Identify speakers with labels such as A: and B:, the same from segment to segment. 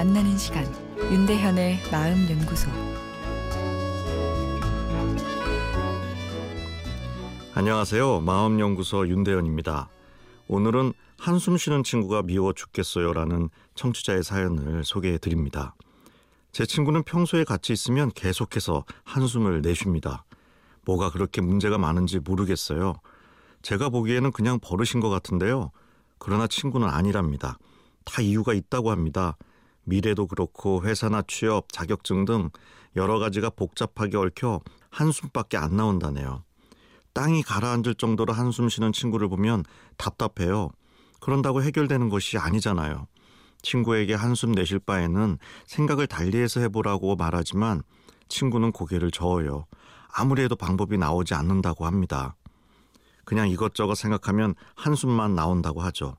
A: 만나는 시간 윤대현의 마음 연구소
B: 안녕하세요. 마음 연구소 윤대현입니다. 오늘은 한숨 쉬는 친구가 미워 죽겠어요라는 청취자의 사연을 소개해 드립니다. 제 친구는 평소에 같이 있으면 계속해서 한숨을 내쉽니다. 뭐가 그렇게 문제가 많은지 모르겠어요. 제가 보기에는 그냥 버릇인 것 같은데요. 그러나 친구는 아니랍니다. 다 이유가 있다고 합니다. 미래도 그렇고 회사나 취업, 자격증 등 여러 가지가 복잡하게 얽혀 한숨밖에 안 나온다네요. 땅이 가라앉을 정도로 한숨 쉬는 친구를 보면 답답해요. 그런다고 해결되는 것이 아니잖아요. 친구에게 한숨 내실 바에는 생각을 달리해서 해보라고 말하지만 친구는 고개를 저어요. 아무리 해도 방법이 나오지 않는다고 합니다. 그냥 이것저것 생각하면 한숨만 나온다고 하죠.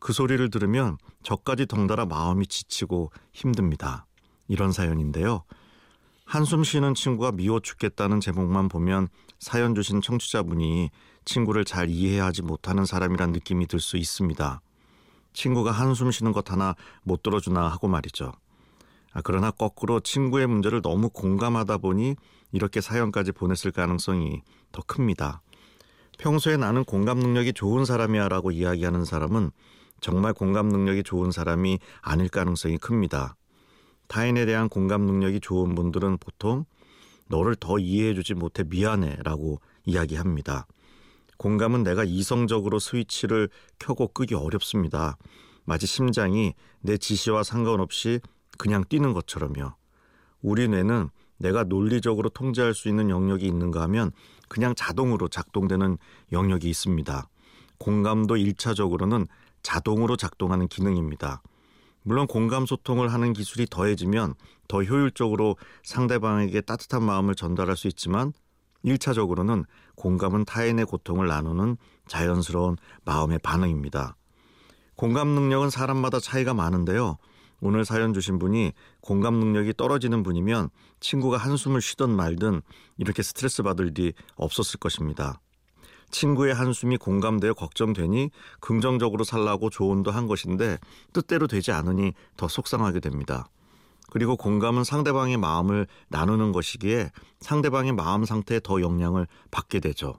B: 그 소리를 들으면 저까지 덩달아 마음이 지치고 힘듭니다. 이런 사연인데요. 한숨 쉬는 친구가 미워 죽겠다는 제목만 보면 사연 주신 청취자분이 친구를 잘 이해하지 못하는 사람이란 느낌이 들 수 있습니다. 친구가 한숨 쉬는 것 하나 못 들어주나 하고 말이죠. 아, 그러나 거꾸로 친구의 문제를 너무 공감하다 보니 이렇게 사연까지 보냈을 가능성이 더 큽니다. 평소에 나는 공감 능력이 좋은 사람이야 라고 이야기하는 사람은 정말 공감 능력이 좋은 사람이 아닐 가능성이 큽니다. 타인에 대한 공감 능력이 좋은 분들은 보통 너를 더 이해해주지 못해 미안해 라고 이야기합니다. 공감은 내가 이성적으로 스위치를 켜고 끄기 어렵습니다. 마치 심장이 내 지시와 상관없이 그냥 뛰는 것처럼요. 우리 뇌는 내가 논리적으로 통제할 수 있는 영역이 있는가 하면 그냥 자동으로 작동되는 영역이 있습니다. 공감도 1차적으로는 자동으로 작동하는 기능입니다. 물론 공감 소통을 하는 기술이 더해지면 더 효율적으로 상대방에게 따뜻한 마음을 전달할 수 있지만 1차적으로는 공감은 타인의 고통을 나누는 자연스러운 마음의 반응입니다. 공감 능력은 사람마다 차이가 많은데요. 오늘 사연 주신 분이 공감 능력이 떨어지는 분이면 친구가 한숨을 쉬든 말든 이렇게 스트레스 받을 일이 없었을 것입니다. 친구의 한숨이 공감되어 걱정되니 긍정적으로 살라고 조언도 한 것인데 뜻대로 되지 않으니 더 속상하게 됩니다. 그리고 공감은 상대방의 마음을 나누는 것이기에 상대방의 마음 상태에 더 영향을 받게 되죠.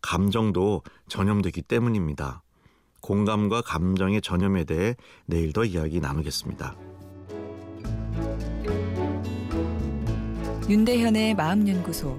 B: 감정도 전염되기 때문입니다. 공감과 감정의 전염에 대해 내일 더 이야기 나누겠습니다.
A: 윤대현의 마음연구소